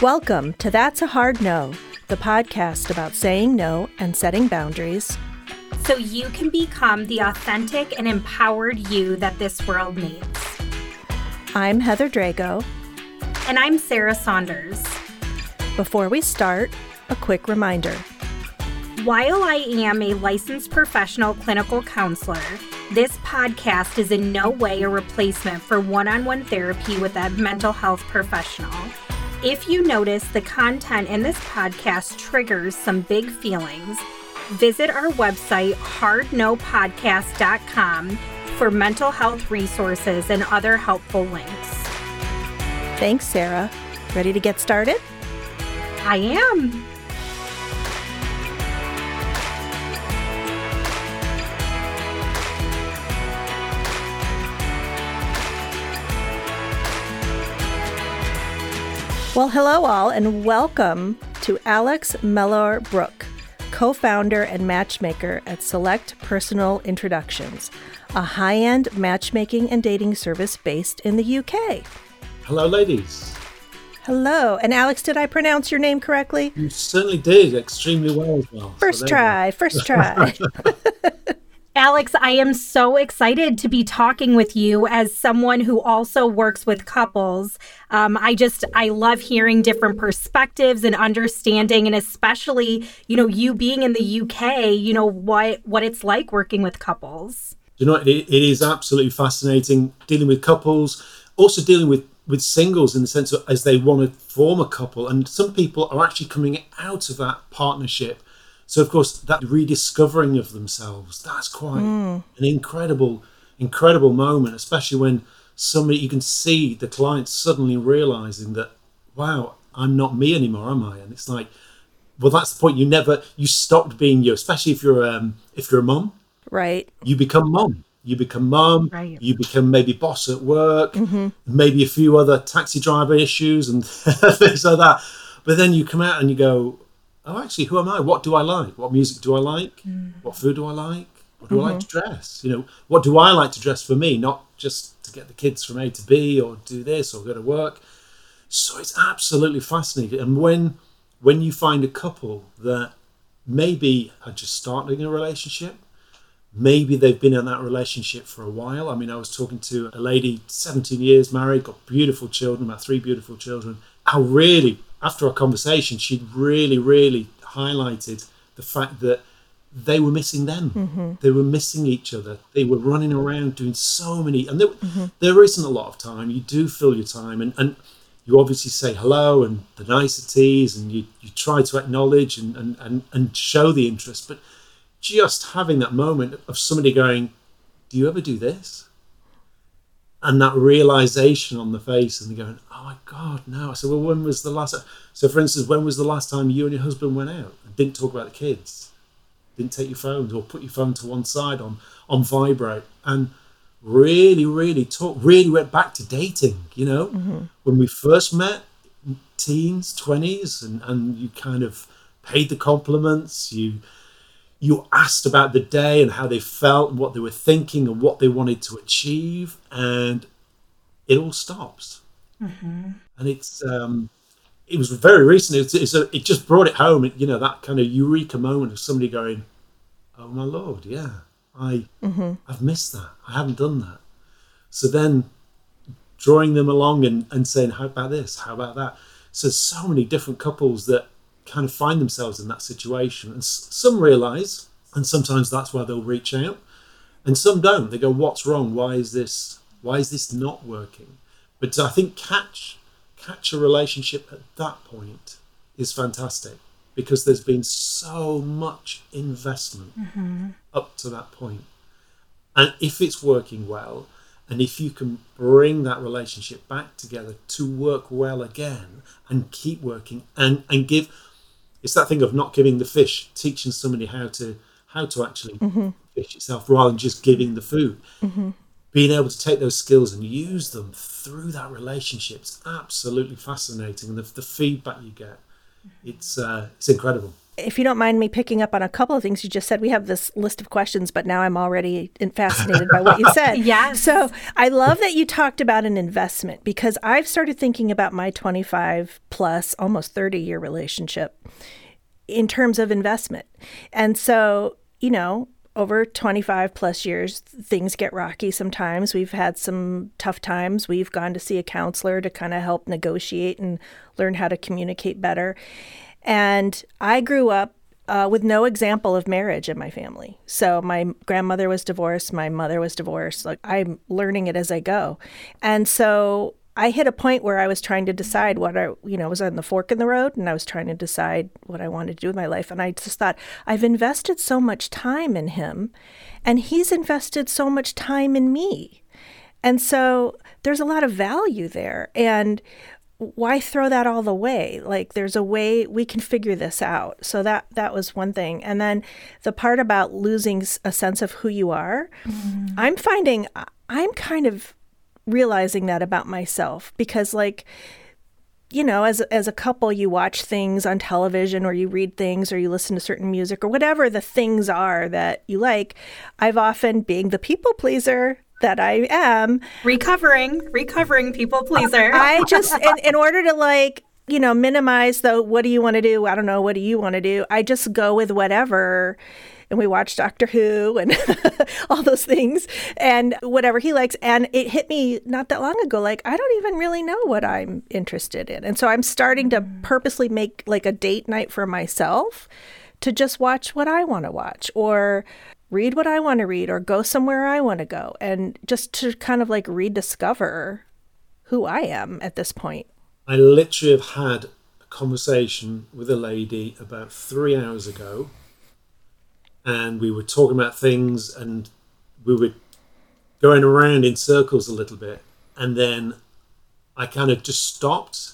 Welcome to That's a Hard No, the podcast about saying no and setting boundaries so you can become the authentic and empowered you that this world needs. I'm Heather Drago. And I'm Sarah Saunders. Before we start, a quick reminder. While I am a licensed professional clinical counselor, this podcast is in no way a replacement for one on one therapy with a mental health professional. If you notice the content in this podcast triggers some big feelings, visit our website, hardnopodcast.com, for mental health resources and other helpful links. Thanks, Sarah. Ready to get started? I am. Well, hello, all, and welcome to Alex Mellor Brook, co founder and matchmaker at Select Personal Introductions, a high end matchmaking and dating service based in the UK. Hello, ladies. Hello. And Alex, did I pronounce your name correctly? You certainly did extremely well as well. First so try, first try. Alex, I am so excited to be talking with you as someone who also works with couples. Um, I just, I love hearing different perspectives and understanding, and especially, you know, you being in the UK, you know, what, what it's like working with couples. You know, it, it is absolutely fascinating dealing with couples, also dealing with with singles in the sense of as they want to form a couple and some people are actually coming out of that partnership so of course that rediscovering of themselves, that's quite mm. an incredible, incredible moment, especially when somebody you can see the client suddenly realizing that, wow, I'm not me anymore, am I? And it's like, well, that's the point. You never you stopped being you, especially if you're um if you're a mom. Right. You become mom. You become mom. Right. You become maybe boss at work. Mm-hmm. Maybe a few other taxi driver issues and things like that. But then you come out and you go, oh, actually, who am I? What do I like? What music do I like? Mm. What food do I like? What do mm-hmm. I like to mm-hmm. dress? You know, what do I like to dress for me? Not just to get the kids from A to B or do this or go to work. So it's absolutely fascinating. And when when you find a couple that maybe are just starting a relationship, maybe they've been in that relationship for a while. I mean, I was talking to a lady, 17 years married, got beautiful children, about three beautiful children. How really after our conversation, she'd really, really highlighted the fact that they were missing them. Mm-hmm. They were missing each other. They were running around doing so many, and there, mm-hmm. there isn't a lot of time. You do fill your time, and, and you obviously say hello and the niceties, and you, you try to acknowledge and, and, and, and show the interest. But just having that moment of somebody going, Do you ever do this? And that realization on the face and going, oh my God, no. I said, well, when was the last? So, for instance, when was the last time you and your husband went out and didn't talk about the kids, didn't take your phones or put your phone to one side on on vibrate and really, really talk, really went back to dating. You know, mm-hmm. when we first met, teens, twenties, and and you kind of paid the compliments, you you asked about the day and how they felt and what they were thinking and what they wanted to achieve and it all stops. Mm-hmm. and it's um it was very recent. It's, it's a, it just brought it home you know that kind of eureka moment of somebody going oh my lord yeah i mm-hmm. i've missed that. I haven't done that. So then drawing them along and, and saying how about this? How about that? So so many different couples that kind of find themselves in that situation. And some realize, and sometimes that's why they'll reach out, and some don't. They go, "What's wrong? Why is this? Why is this not working?" But I think catch catch a relationship at that point is fantastic because there's been so much investment mm-hmm. up to that point. And if it's working well, and if you can bring that relationship back together to work well again and keep working and, and give it's that thing of not giving the fish, teaching somebody how to how to actually mm-hmm. fish itself rather than just giving the food. Mm-hmm. Being able to take those skills and use them through that relationship is absolutely fascinating. And the, the feedback you get, it's uh, it's incredible. If you don't mind me picking up on a couple of things you just said, we have this list of questions, but now I'm already fascinated by what you said. yeah. So I love that you talked about an investment because I've started thinking about my 25 plus, almost 30 year relationship in terms of investment. And so, you know, over 25 plus years, things get rocky sometimes. We've had some tough times. We've gone to see a counselor to kind of help negotiate and learn how to communicate better. And I grew up uh, with no example of marriage in my family. So my grandmother was divorced, my mother was divorced. Like I'm learning it as I go. And so I hit a point where I was trying to decide what I, you know, was on the fork in the road and I was trying to decide what I wanted to do with my life. And I just thought, I've invested so much time in him and he's invested so much time in me. And so there's a lot of value there. And why throw that all the way? Like there's a way we can figure this out. So that that was one thing. And then the part about losing a sense of who you are, mm-hmm. I'm finding I'm kind of realizing that about myself because like you know as as a couple you watch things on television or you read things or you listen to certain music or whatever the things are that you like i've often being the people pleaser that I am recovering recovering people pleaser I just in, in order to like you know minimize the what do you want to do I don't know what do you want to do I just go with whatever and we watch Doctor Who and all those things and whatever he likes. And it hit me not that long ago like, I don't even really know what I'm interested in. And so I'm starting to mm. purposely make like a date night for myself to just watch what I want to watch or read what I want to read or go somewhere I want to go and just to kind of like rediscover who I am at this point. I literally have had a conversation with a lady about three hours ago and we were talking about things and we were going around in circles a little bit and then I kind of just stopped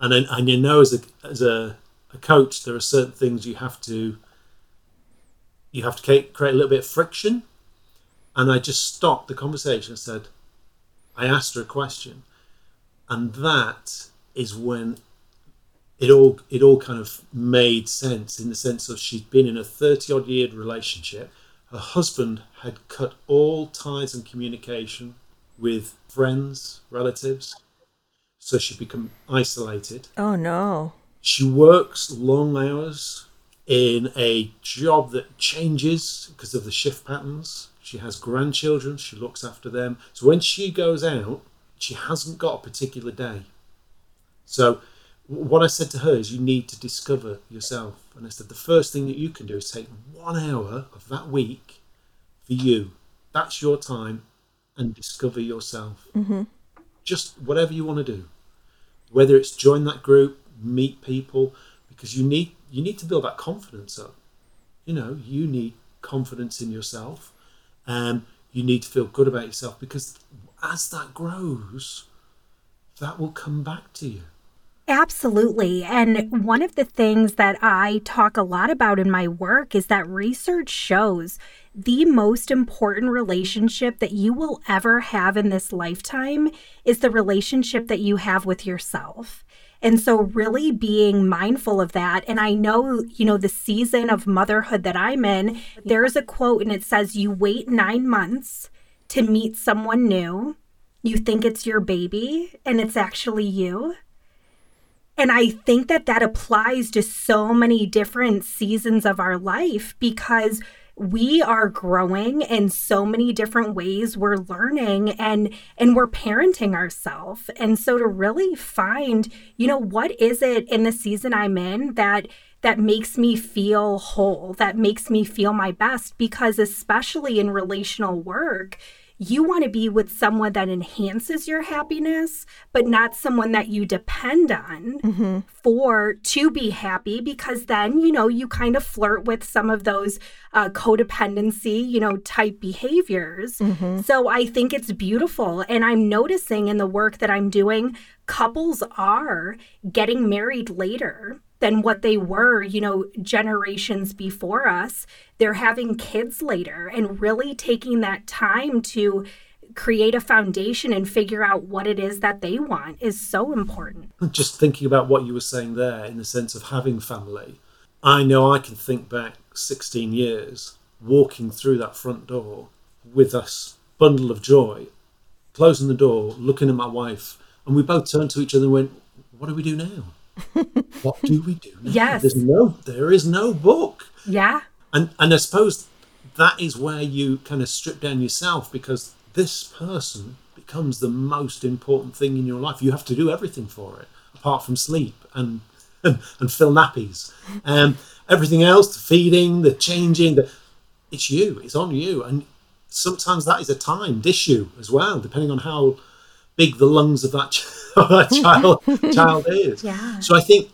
and then, and you know as a as a, a coach there are certain things you have to you have to create, create a little bit of friction. And I just stopped the conversation and said I asked her a question. And that is when it all it all kind of made sense in the sense of she'd been in a 30 odd year relationship. Her husband had cut all ties and communication with friends relatives. So she'd become isolated. Oh no. She works long hours in a job that changes because of the shift patterns she has grandchildren she looks after them so when she goes out she hasn't got a particular day so what I said to her is, you need to discover yourself. And I said, the first thing that you can do is take one hour of that week for you. That's your time and discover yourself. Mm-hmm. Just whatever you want to do, whether it's join that group, meet people, because you need you need to build that confidence up. You know, you need confidence in yourself, and you need to feel good about yourself because as that grows, that will come back to you. Absolutely. And one of the things that I talk a lot about in my work is that research shows the most important relationship that you will ever have in this lifetime is the relationship that you have with yourself. And so, really being mindful of that. And I know, you know, the season of motherhood that I'm in, there's a quote and it says, You wait nine months to meet someone new. You think it's your baby, and it's actually you. And I think that that applies to so many different seasons of our life because we are growing in so many different ways. We're learning and and we're parenting ourselves and so to really find you know what is it in the season i'm in that that makes me feel whole that makes me feel my best? Because especially in relational work you want to be with someone that enhances your happiness, but not someone that you depend on mm-hmm. for to be happy, because then, you know, you kind of flirt with some of those uh, codependency, you know, type behaviors. Mm-hmm. So I think it's beautiful. And I'm noticing in the work that I'm doing, couples are getting married later than what they were, you know, generations before us. They're having kids later and really taking that time to create a foundation and figure out what it is that they want is so important. Just thinking about what you were saying there in the sense of having family, I know I can think back 16 years walking through that front door with a bundle of joy, closing the door, looking at my wife, and we both turned to each other and went, What do we do now? What do we do now? Yes. There's no there is no book. Yeah. And and I suppose that is where you kind of strip down yourself because this person becomes the most important thing in your life. You have to do everything for it, apart from sleep and and, and fill nappies. Um, everything else, the feeding, the changing, the, it's you. It's on you. And sometimes that is a timed issue as well, depending on how big the lungs of that, of that child child is. Yeah. So I think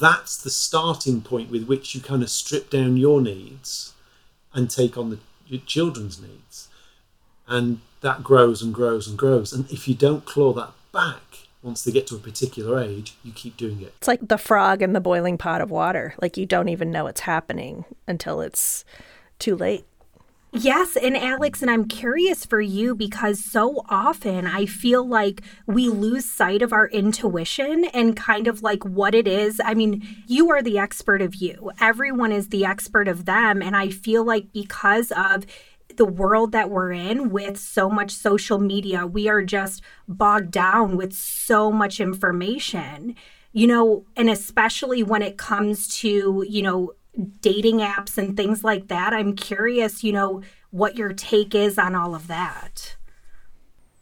that's the starting point with which you kind of strip down your needs and take on the your children's needs, and that grows and grows and grows. And if you don't claw that back once they get to a particular age, you keep doing it. It's like the frog in the boiling pot of water. Like you don't even know it's happening until it's too late. Yes, and Alex, and I'm curious for you because so often I feel like we lose sight of our intuition and kind of like what it is. I mean, you are the expert of you, everyone is the expert of them. And I feel like because of the world that we're in with so much social media, we are just bogged down with so much information, you know, and especially when it comes to, you know, dating apps and things like that. I'm curious, you know, what your take is on all of that.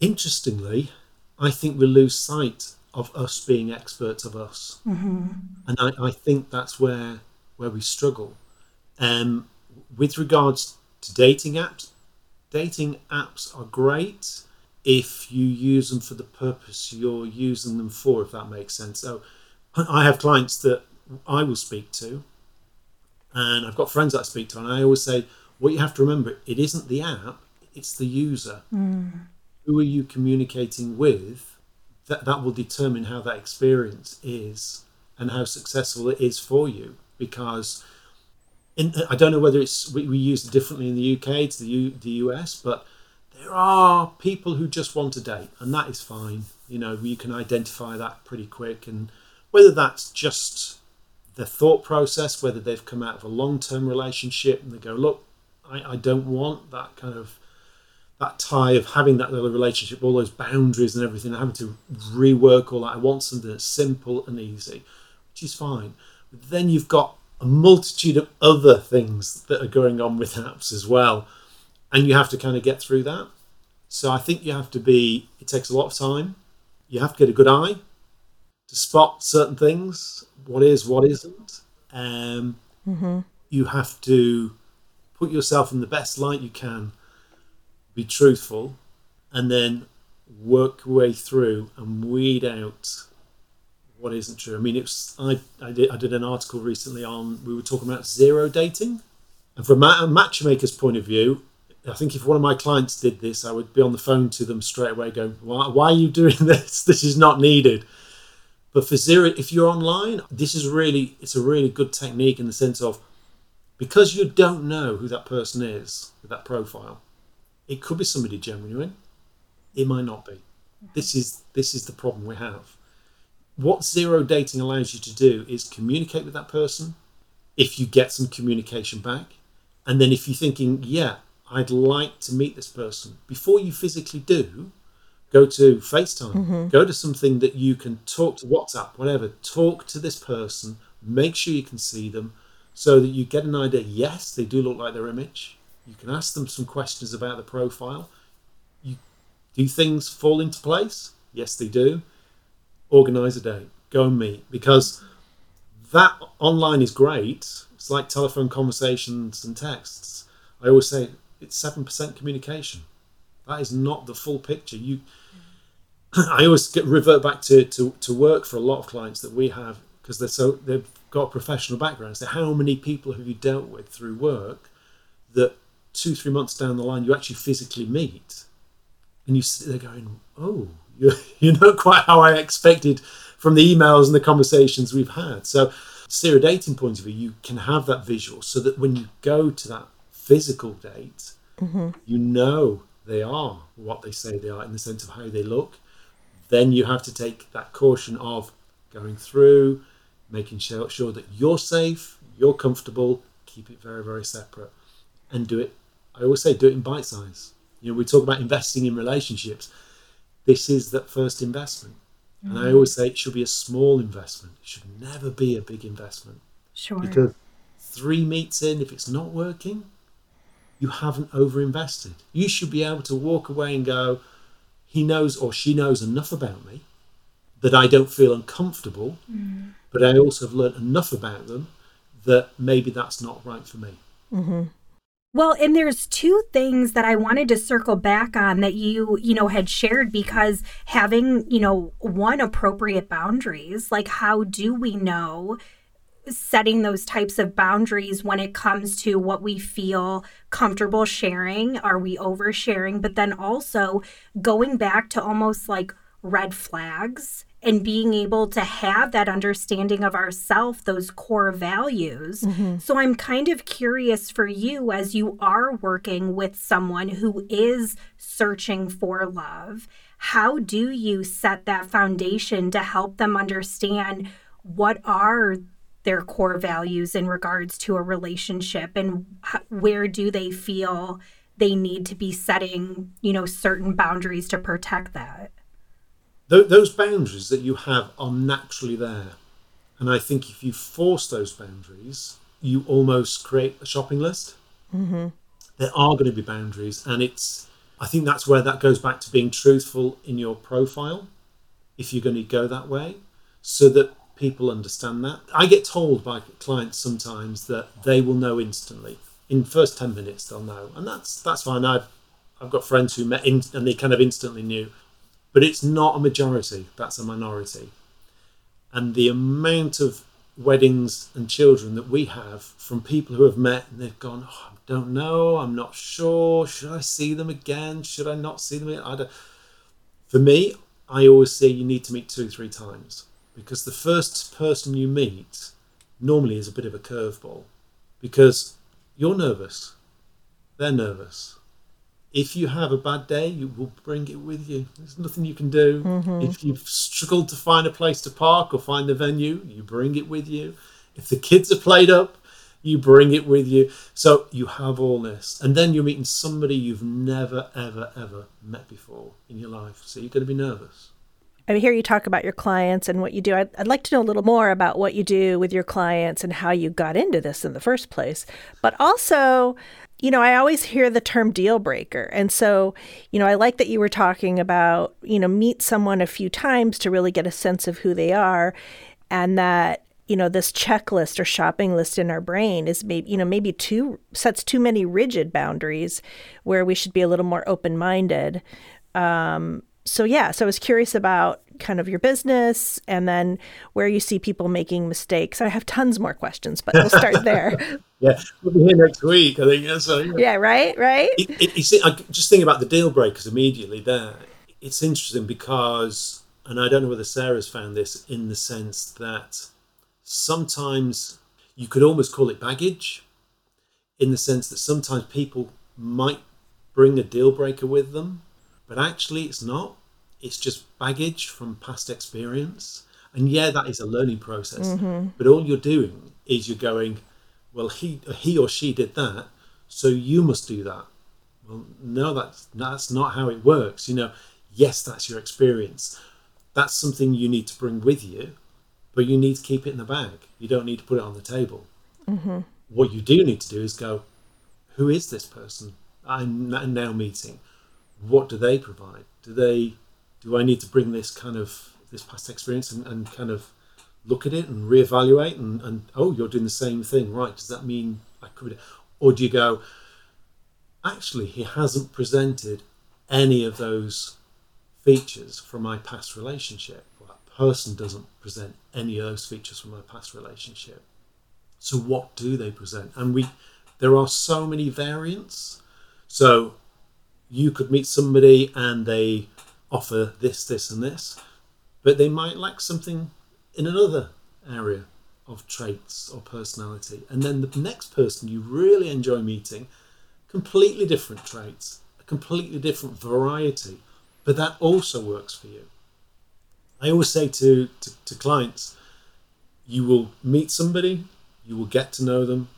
Interestingly, I think we lose sight of us being experts of us, mm-hmm. and I, I, think that's where where we struggle. Um, with regards to dating apps, dating apps are great if you use them for the purpose you're using them for, if that makes sense. So, I have clients that I will speak to and I've got friends that I speak to, and I always say, what you have to remember, it isn't the app, it's the user. Mm. Who are you communicating with? That, that will determine how that experience is and how successful it is for you. Because in, I don't know whether it's we, we use it differently in the UK to the, U, the US, but there are people who just want a date, and that is fine. You know, you can identify that pretty quick, and whether that's just their thought process, whether they've come out of a long term relationship and they go, look, I, I don't want that kind of that tie of having that little relationship, all those boundaries and everything, having to rework all that. I want something that's simple and easy, which is fine. But then you've got a multitude of other things that are going on with apps as well. And you have to kind of get through that. So I think you have to be, it takes a lot of time. You have to get a good eye to spot certain things what is, what isn't. Um, mm-hmm. You have to put yourself in the best light you can, be truthful, and then work your way through and weed out what isn't true. I mean, it's I I did I did an article recently on we were talking about zero dating, and from a matchmaker's point of view, I think if one of my clients did this, I would be on the phone to them straight away, going, "Why, why are you doing this? This is not needed." But for zero, if you're online, this is really it's a really good technique in the sense of because you don't know who that person is with that profile. It could be somebody genuine. It might not be. This is this is the problem we have. What zero dating allows you to do is communicate with that person. If you get some communication back, and then if you're thinking, yeah, I'd like to meet this person before you physically do, go to FaceTime, mm-hmm. go to something that you can talk to WhatsApp, whatever. Talk to this person, make sure you can see them so that you get an idea. Yes, they do look like their image. You can ask them some questions about the profile. You do things fall into place? Yes, they do. Organize a date, go and meet because that online is great. It's like telephone conversations and texts. I always say it's seven percent communication. That is not the full picture. You I always get revert back to, to, to work for a lot of clients that we have because they're so they've got a professional background. So how many people have you dealt with through work that two three months down the line you actually physically meet, and you they're going, oh, you're you're not quite how I expected from the emails and the conversations we've had. So, zero dating point of view, you can have that visual so that when you go to that physical date, mm-hmm. you know they are what they say they are in the sense of how they look then you have to take that caution of going through, making sure, sure that you're safe, you're comfortable, keep it very, very separate and do it. I always say do it in bite size. You know, we talk about investing in relationships. This is that first investment. Mm-hmm. And I mm-hmm. always say it should be a small investment. It should never be a big investment. Sure. Because three meets in, if it's not working, you haven't overinvested. You should be able to walk away and go, he knows or she knows enough about me that I don't feel uncomfortable, mm. but I also have learned enough about them that maybe that's not right for me. Mm-hmm. Well, and there's two things that I wanted to circle back on that you, you know, had shared because having, you know, one appropriate boundaries, like how do we know setting those types of boundaries when it comes to what we feel comfortable sharing? Are we oversharing? But then also going back to almost like red flags and being able to have that understanding of ourself those core values mm-hmm. so i'm kind of curious for you as you are working with someone who is searching for love how do you set that foundation to help them understand what are their core values in regards to a relationship and where do they feel they need to be setting you know certain boundaries to protect that th- those boundaries that you have are naturally there. And I think if you force those boundaries, you almost create a shopping list. Mm-hmm. There are going to be boundaries, and it's. I think that's where that goes back to being truthful in your profile, if you're going to go that way, so that people understand that. I get told by clients sometimes that they will know instantly. In first ten minutes, they'll know, and that's that's fine. I've I've got friends who met in, and they kind of instantly knew. But it's not a majority, that's a minority. And the amount of weddings and children that we have from people who have met and they've gone, oh, I don't know, I'm not sure, should I see them again? Should I not see them? I don't. For me, I always say you need to meet two, three times because the first person you meet normally is a bit of a curveball because you're nervous, they're nervous, if you have a bad day, you will bring it with you. There's nothing you can do. Mm-hmm. If you've struggled to find a place to park or find the venue, you bring it with you. If the kids are played up, you bring it with you. So you have all this. And then you're meeting somebody you've never, ever, ever met before in your life. So you're going to be nervous. I hear you talk about your clients and what you do. I'd, I'd, like to know a little more about what you do with your clients and how you got into this in the first place. But also, you know, I always hear the term deal breaker. And so, you know, I like that you were talking about, you know, meet someone a few times to really get a sense of who they are and that you know this checklist or shopping list in our brain is maybe you know maybe too sets too many rigid boundaries where we should be a little more open-minded um, so yeah so i was curious about kind of your business and then where you see people making mistakes. I have tons more questions, but we'll start there. yeah, we'll be here next week. I think. So, yeah. yeah, right, right. It, it, I just think about the deal breakers immediately. There, it's interesting because, and I don't know whether Sarah's found this in the sense that sometimes you could almost call it baggage, in the sense that sometimes people might bring a deal breaker with them, but actually it's not it's just baggage from past experience. And yeah, that is a learning process. Mm-hmm. But all you're doing is you're going, well, he he or she did that, so you must do that. Well, no, that's that's not how it works. You know, yes, that's your experience. That's something you need to bring with you, but you need to keep it in the bag. You don't need to put it on the table. Mm-hmm. What you do need to do is go, who is this person I'm now meeting? What do they provide? Do they do I need to bring this kind of this past experience and, and kind of look at it and reevaluate and, and oh you're doing the same thing right does that mean I could or do you go actually he hasn't presented any of those features from my past relationship. Well, that person doesn't present any of those features from my past relationship. So what do they present? And we there are so many variants. So you could meet somebody and they offer this, this, and this, but they might lack something in another area of traits or personality. And then the next person you really enjoy meeting, completely different traits, a completely different variety, but that also works for you. I always say to, to, to clients, you will meet somebody You will get to know them.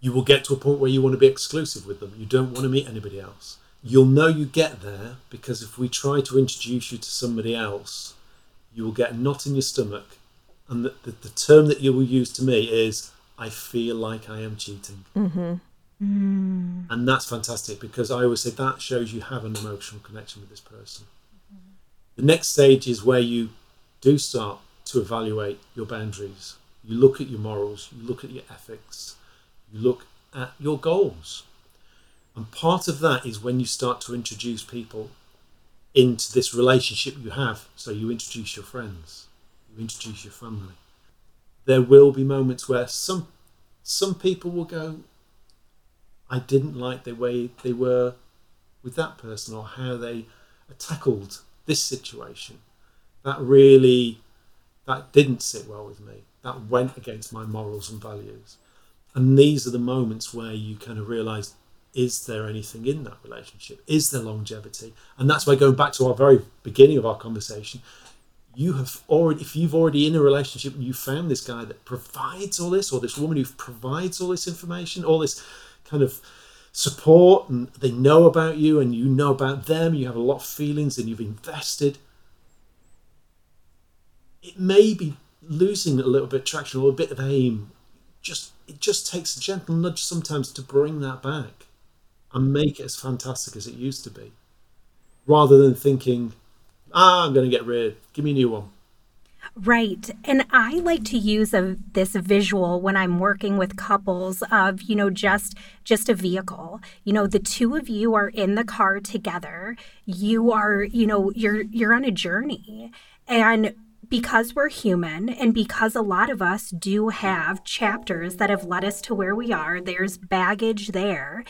You will get to a point where you want to be exclusive with them. You don't want to meet anybody else. You'll know you get there because if we try to introduce you to somebody else, you will get a knot in your stomach. And the, the, the term that you will use to me is, I feel like I am cheating. Mm-hmm. Mm. And that's fantastic because I always say that shows you have an emotional connection with this person. Mm-hmm. The next stage is where you do start to evaluate your boundaries. You look at your morals, you look at your ethics, you look at your goals. And part of that is when you start to introduce people into this relationship you have. So you introduce your friends, you introduce your family. There will be moments where some some people will go, I didn't like the way they were with that person or how they tackled this situation. That really that didn't sit well with me. That went against my morals and values. And these are the moments where you kind of realize is there anything in that relationship? Is there longevity? And that's why going back to our very beginning of our conversation, you have already if you've already in a relationship and you found this guy that provides all this or this woman who provides all this information, all this kind of support and they know about you and you know about them, you have a lot of feelings and you've invested. It may be losing a little bit of traction or a bit of aim. Just it just takes a gentle nudge sometimes to bring that back and make it as fantastic as it used to be. Rather than thinking, ah, I'm gonna get rid, give me a new one. Right. And I like to use a, this visual when I'm working with couples of, you know, just just a vehicle. You know, the two of you are in the car together. You are, you know, you're you're on a journey. And because we're human and because a lot of us do have chapters that have led us to where we are, there's baggage there.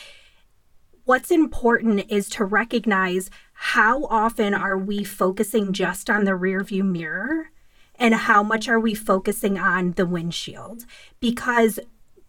What's important is to recognize how often are we focusing just on the rearview mirror and how much are we focusing on the windshield? Because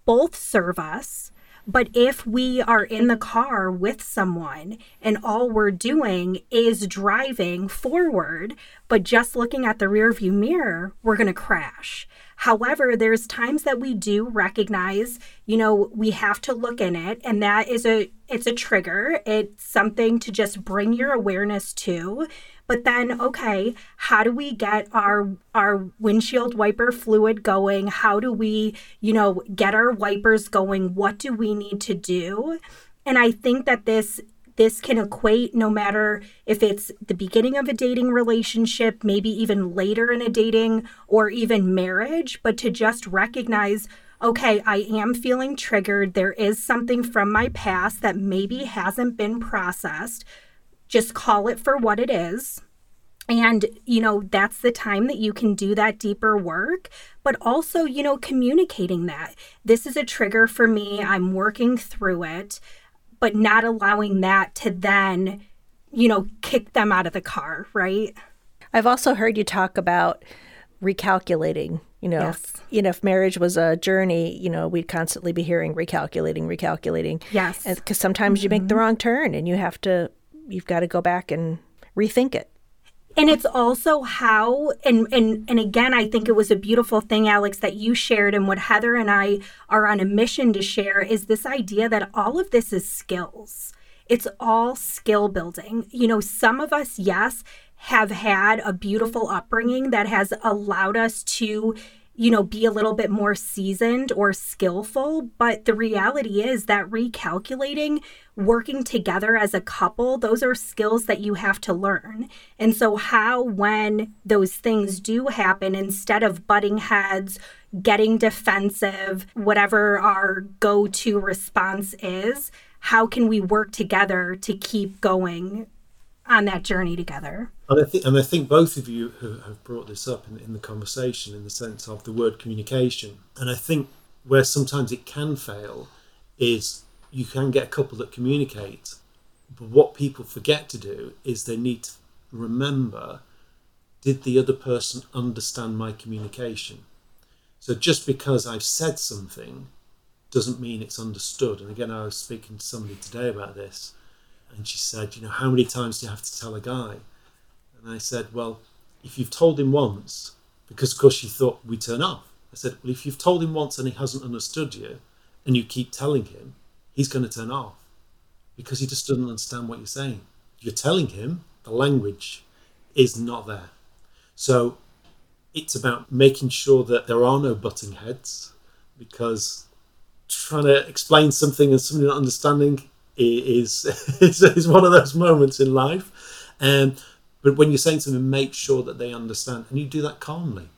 both serve us. But if we are in the car with someone and all we're doing is driving forward, but just looking at the rearview mirror, we're going to crash. However, there's times that we do recognize, you know, we have to look in it and that is a it's a trigger. It's something to just bring your awareness to but then, okay, how do we get our our windshield wiper fluid going? How do we, you know, get our wipers going? What do we need to do? And I think that this this can equate no matter if it's the beginning of a dating relationship, maybe even later in a dating or even marriage, but to just recognize okay, I am feeling triggered. There is something from my past that maybe hasn't been processed just call it for what it is. And, you know, that's the time that you can do that deeper work, but also, you know, communicating that this is a trigger for me. I'm working through it, but not allowing that to then, you know, kick them out of the car, right? I've also heard you talk about recalculating you know yes. if, you know if marriage was a journey you know we'd constantly be hearing recalculating recalculating yes because sometimes mm-hmm. you make the mm-hmm. wrong turn and you have to you've got to go back and rethink it and it's also how and and and again i think it was a beautiful thing alex that you shared and what heather and i are on a mission to share is this idea that all of this is skills. It's all skill building. You know some of us yes have had a beautiful upbringing that has allowed us to you know, be a little bit more seasoned or skillful. But the reality is that recalculating, working together as a couple, those are skills that you have to learn. And so, how, when those things do happen, instead of butting heads, getting defensive, whatever our go to response is, how can we work together to keep going on that journey together. And I think, and I think both of you have brought this up in, in the conversation in the sense of the word communication. And I think where sometimes it can fail is you can get a couple that communicate, but what people forget to do is they need to remember did the other person understand my communication? So just because I've said something doesn't mean it's understood. And again, I was speaking to somebody today about this and she said, You know, how many times do you have to tell a guy? And I said, Well, if you've told him once, because of course she thought we'd turn off. I said, well, if you've told him once and he hasn't understood you, and you keep telling him, he's going to turn off because he just doesn't understand what you're saying. You're telling him the language is not there. So it's about making sure that there are no butting heads because trying to explain something and somebody not understanding is, is, is one of those moments in life. Um, but when you're saying something, make sure that they understand, and you do that calmly.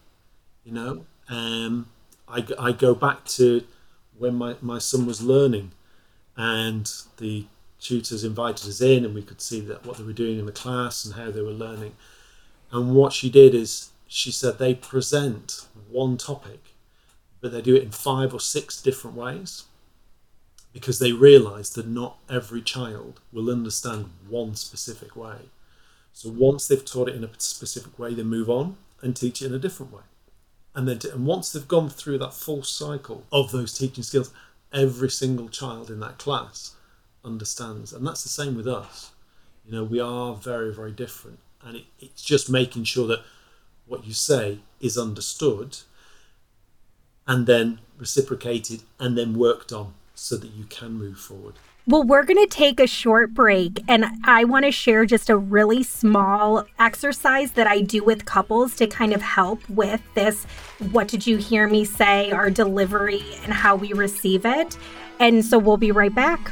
You know, um, I, I go back to when my, my son was learning, and the tutors invited us in, and we could see that what they were doing in the class and how they were learning. And what she did is she said they present one topic, but they do it in five or six different ways because they realize that not every child will understand one specific way. So once they've taught it in a specific way, they move on and teach it in a different way. And then, and once they've gone through that full cycle of those teaching skills, every single child in that class understands. And that's the same with us. You know, we are very, very different. And it, it's just making sure that what you say is understood and then reciprocated and then worked on so that you can move forward. Well, we're going to take a short break, and I want to share just a really small exercise that I do with couples to kind of help with this what did you hear me say, our delivery, and how we receive it. And so we'll be right back.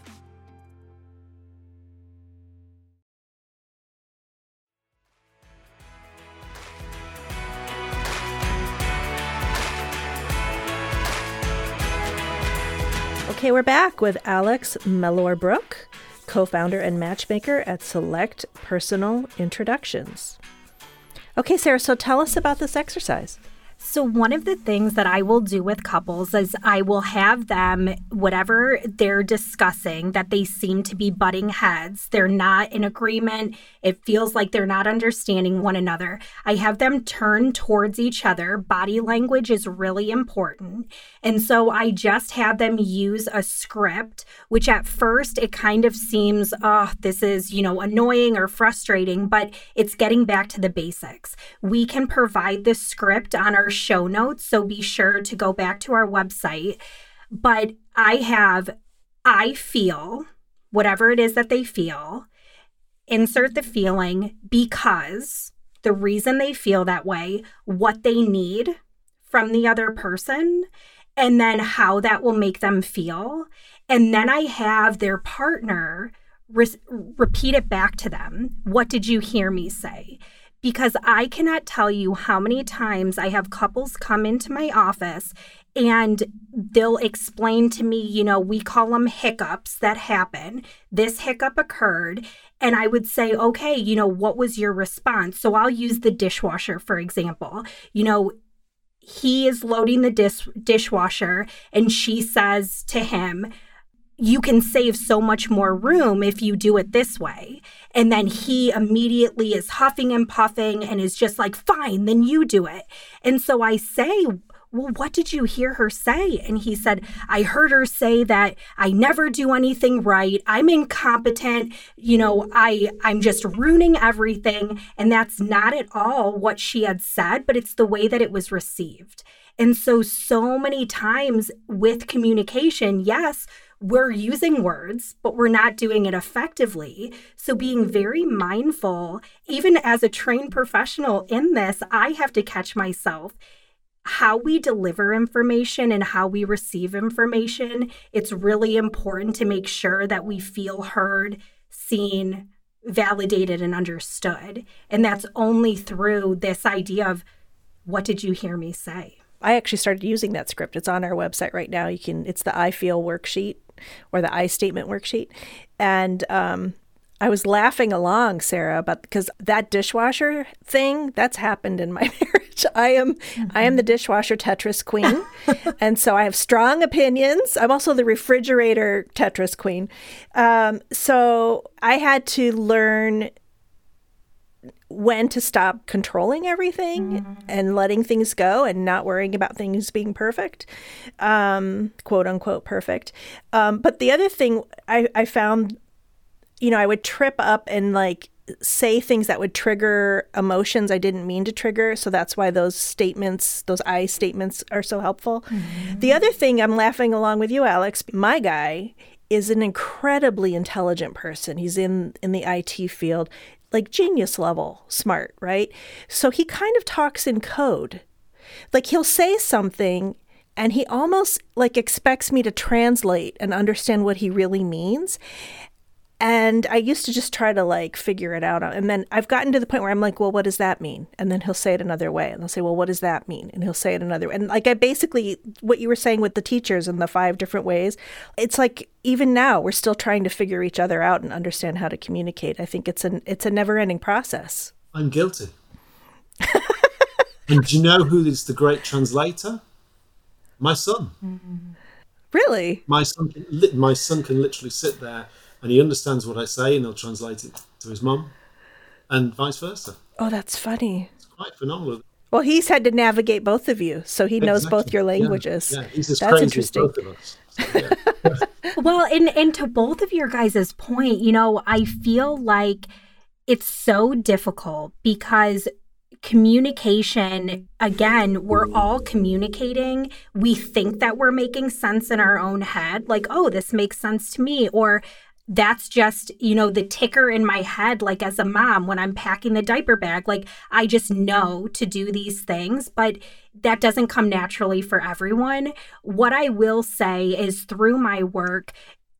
Okay, we're back with Alex Mellor Brook, co founder and matchmaker at Select Personal Introductions. Okay, Sarah, so tell us about this exercise. So, one of the things that I will do with couples is I will have them, whatever they're discussing, that they seem to be butting heads. They're not in agreement. It feels like they're not understanding one another. I have them turn towards each other. Body language is really important. And so I just have them use a script, which at first it kind of seems, oh, this is, you know, annoying or frustrating, but it's getting back to the basics. We can provide the script on our show notes, so be sure to go back to our website. But I have, I feel, whatever it is that they feel, insert the feeling because the reason they feel that way, what they need from the other person, and then how that will make them feel. And then I have their partner re- repeat it back to them. What did you hear me say? Because I cannot tell you how many times I have couples come into my office and they'll explain to me, you know, we call them hiccups that happen. This hiccup occurred. And I would say, okay, you know, what was your response? So I'll use the dishwasher, for example. You know, he is loading the dish- dishwasher and she says to him, you can save so much more room if you do it this way. And then he immediately is huffing and puffing and is just like, fine, then you do it. And so I say, well, what did you hear her say? And he said, I heard her say that I never do anything right. I'm incompetent. You know, I, I'm just ruining everything. And that's not at all what she had said, but it's the way that it was received. And so, so many times with communication, yes, we're using words, but we're not doing it effectively. So, being very mindful, even as a trained professional in this, I have to catch myself. How we deliver information and how we receive information, it's really important to make sure that we feel heard, seen, validated, and understood. And that's only through this idea of what did you hear me say? I actually started using that script. It's on our website right now. You can it's the I feel worksheet or the I statement worksheet. And um, I was laughing along, Sarah, but because that dishwasher thing that's happened in my marriage. I am mm-hmm. I am the dishwasher Tetris queen, and so I have strong opinions. I'm also the refrigerator Tetris queen. Um, so I had to learn when to stop controlling everything mm. and letting things go and not worrying about things being perfect, um, quote unquote perfect. Um, but the other thing I, I found, you know, I would trip up and like say things that would trigger emotions I didn't mean to trigger. So that's why those statements, those I statements, are so helpful. Mm-hmm. The other thing I'm laughing along with you, Alex, my guy is an incredibly intelligent person. He's in in the IT field like genius level smart, right? So he kind of talks in code. Like he'll say something and he almost like expects me to translate and understand what he really means. And I used to just try to like figure it out. And then I've gotten to the point where I'm like, well, what does that mean? And then he'll say it another way. And I'll say, well, what does that mean? And he'll say it another way. And like I basically, what you were saying with the teachers and the five different ways, it's like even now we're still trying to figure each other out and understand how to communicate. I think it's an it's a never ending process. I'm guilty. and do you know who is the great translator? My son. Mm-hmm. Really? My son, my son can literally sit there and he understands what I say and he'll translate it to his mum and vice versa. Oh, that's funny. It's quite phenomenal. Well, he's had to navigate both of you, so he knows both your languages. Yeah, yeah. he's as That's crazy interesting. as both of us. So, yeah. well, and and to both of your guys' point, you know, I feel like it's so difficult because communication again we're all communicating we think that we're making sense in our own head like oh this makes sense to me or that's just, you know, the ticker in my head, like as a mom when I'm packing the diaper bag. Like I just know to do these things, but that doesn't come naturally for everyone. What I will say is through my work,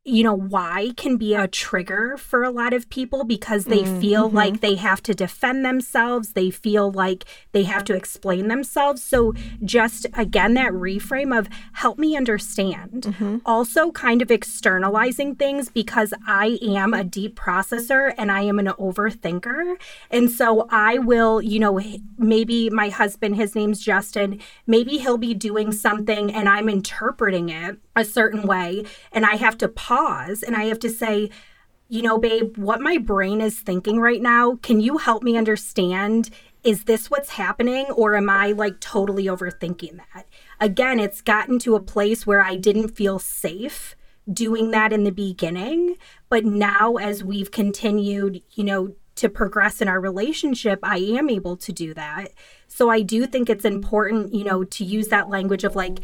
you know, why can be a trigger for a lot of people because they mm-hmm. feel like they have to defend themselves. They feel like they have to explain themselves. So, just again, that reframe of help me understand. Mm-hmm. Also, kind of externalizing things because I am a deep processor and I am an overthinker. And so, I will, you know, maybe my husband, his name's Justin, maybe he'll be doing something and I'm interpreting it a certain way and I have to pause and I have to say, you know, babe, what my brain is thinking right now, can you help me understand? Is this what's happening or am I like totally overthinking that? Again, it's gotten to a place where I didn't feel safe doing that in the beginning, but now as we've continued, you know, to progress in our relationship, I am able to do that. So I do think it's important, you know, to use that language of like,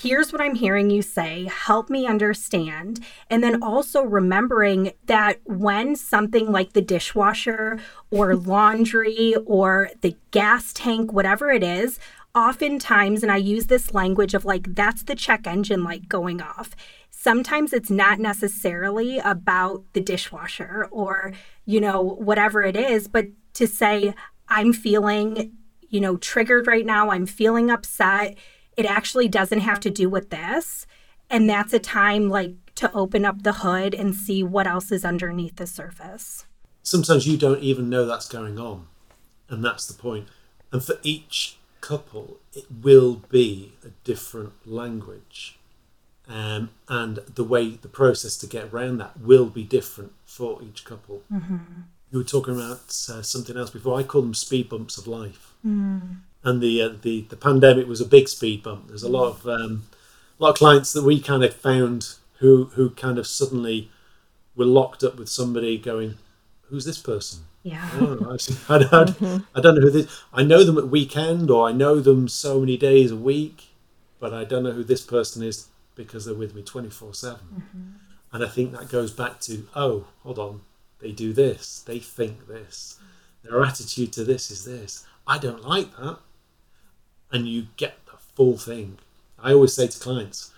here's what I'm hearing you say, help me understand. And then also remembering that when something like the dishwasher or laundry or the gas tank, whatever it is, oftentimes, and I use this language of like, that's the check engine light going off. Sometimes it's not necessarily about the dishwasher or, you know, whatever it is, but to say, I'm feeling, you know, triggered right now, I'm feeling upset it actually doesn't have to do with this. And that's a time like to open up the hood and see what else is underneath the surface. Sometimes you don't even know that's going on. And that's the point. And for each couple, it will be a different language. Um, and the way the process to get around that will be different for each couple. Mm-hmm. You were talking about uh, something else before. I call them speed bumps of life. Mm. And the, uh, the the pandemic was a big speed bump. There's a lot of um, a lot of clients that we kind of found who who kind of suddenly were locked up with somebody going, "Who's this person?" Yeah. Oh, I, I, don't, mm-hmm. I don't know who this. I know them at weekend, or I know them so many days a week, but I don't know who this person is because they're with me twenty four seven. Mm-hmm. And I think that goes back to, oh, hold on, they do this, they think this, their attitude to this is this. I don't like that, and you get the full thing. I always say to clients,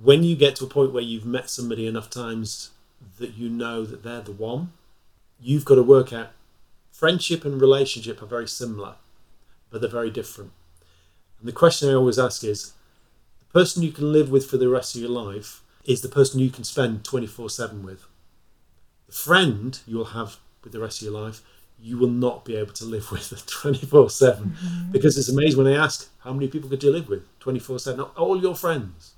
when you get to a point where you've met somebody enough times that you know that they're the one you've got to work out friendship and relationship are very similar, but they're very different. And the question I always ask is the person you can live with for the rest of your life is the person you can spend 24 7 with. The friend you'll have with the rest of your life, you will not be able to live with 24 7. Mm-hmm. Because it's amazing when I ask, how many people could you live with 24 7? All your friends.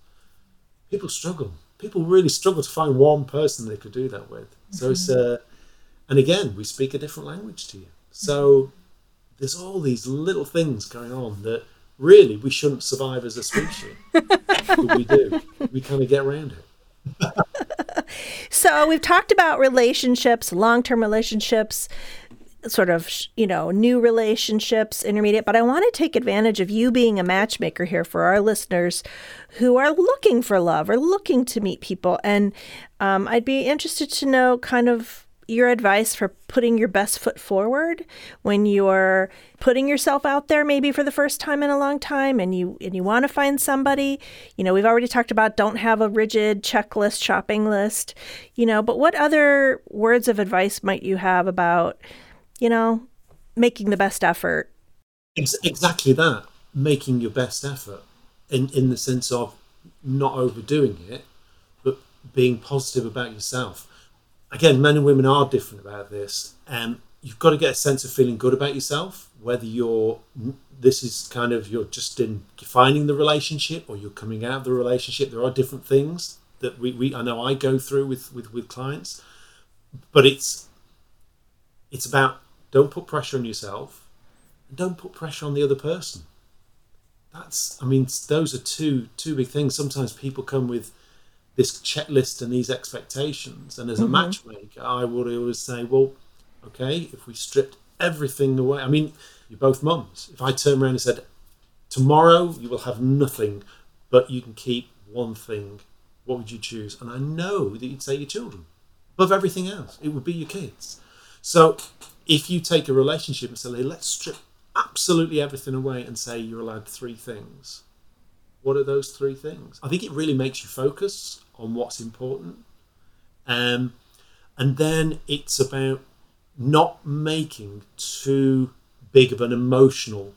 People struggle. People really struggle to find one person they could do that with. Mm-hmm. So it's uh, and again, we speak a different language to you. So there's all these little things going on that really we shouldn't survive as a species. but we do. We kind of get around it. so we've talked about relationships, long term relationships, sort of, you know, new relationships, intermediate, but I want to take advantage of you being a matchmaker here for our listeners who are looking for love or looking to meet people. And um, I'd be interested to know kind of your advice for putting your best foot forward when you're putting yourself out there maybe for the first time in a long time and you and you want to find somebody you know we've already talked about don't have a rigid checklist shopping list you know but what other words of advice might you have about you know making the best effort exactly that making your best effort in in the sense of not overdoing it but being positive about yourself again, men and women are different about this. And you've got to get a sense of feeling good about yourself, whether you're this is kind of you're just in defining the relationship or you're coming out of the relationship. There are different things that we, we I know I go through with, with, with clients. But it's it's about don't put pressure on yourself and don't put pressure on the other person. That's I mean, those are two two big things. Sometimes people come with this checklist and these expectations. And as a mm-hmm. matchmaker, I would always say, well, okay, if we stripped everything away, I mean, you're both mums. If I turn around and said, tomorrow you will have nothing, but you can keep one thing, what would you choose? And I know that you'd say your children. Above everything else, it would be your kids. So if you take a relationship and say, let's strip absolutely everything away and say you're allowed three things, what are those three things? I think it really makes you focus on what's important. Um, and then it's about not making too big of an emotional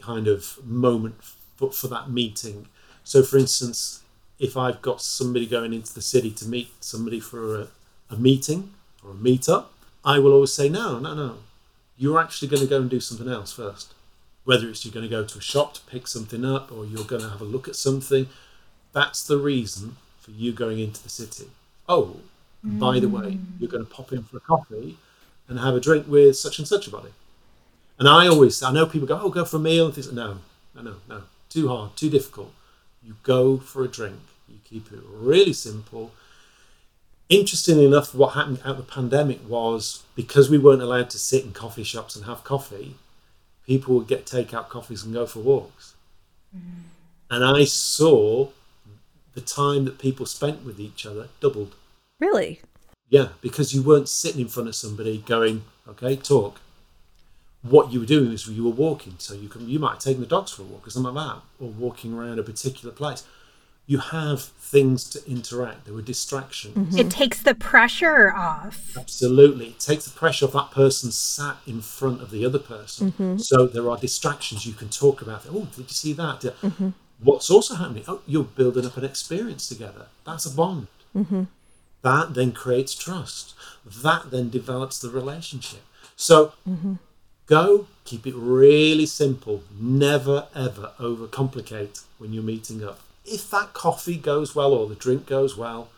kind of moment for, for that meeting. So, for instance, if I've got somebody going into the city to meet somebody for a, a meeting or a meetup, I will always say, no, no, no. You're actually going to go and do something else first whether it's you're going to go to a shop to pick something up or you're going to have a look at something, that's the reason for you going into the city. Oh, mm. by the way, mm. you're going to pop in for a coffee and have a drink with such and such a body. And I always, I know people go, oh, go for a meal and things. No, no, no, no, too hard, too difficult. You go for a drink. You keep it really simple. Interestingly enough, what happened out the pandemic was because we weren't allowed to sit in coffee shops and have coffee, people would get takeout coffees and go for walks. Mm. And I saw the time that people spent with each other doubled. Really? Yeah, because you weren't sitting in front of somebody going, okay, talk. What you were doing is you were walking. So you can you might have taken the dogs for a walk or something like that, or walking around a particular place you have things to interact. There were distractions. Mm-hmm. It takes the pressure off. Absolutely. It takes the pressure off that person sat in front of the other person. Mm-hmm. So there are distractions you can talk about. Oh, did you see that? Mm-hmm. What's also happening? Oh, you're building up an experience together. That's a bond. Mm-hmm. That then creates trust. That then develops the relationship. So mm-hmm. go, keep it really simple. Never, ever overcomplicate when you're meeting up if that coffee goes well or the drink goes well,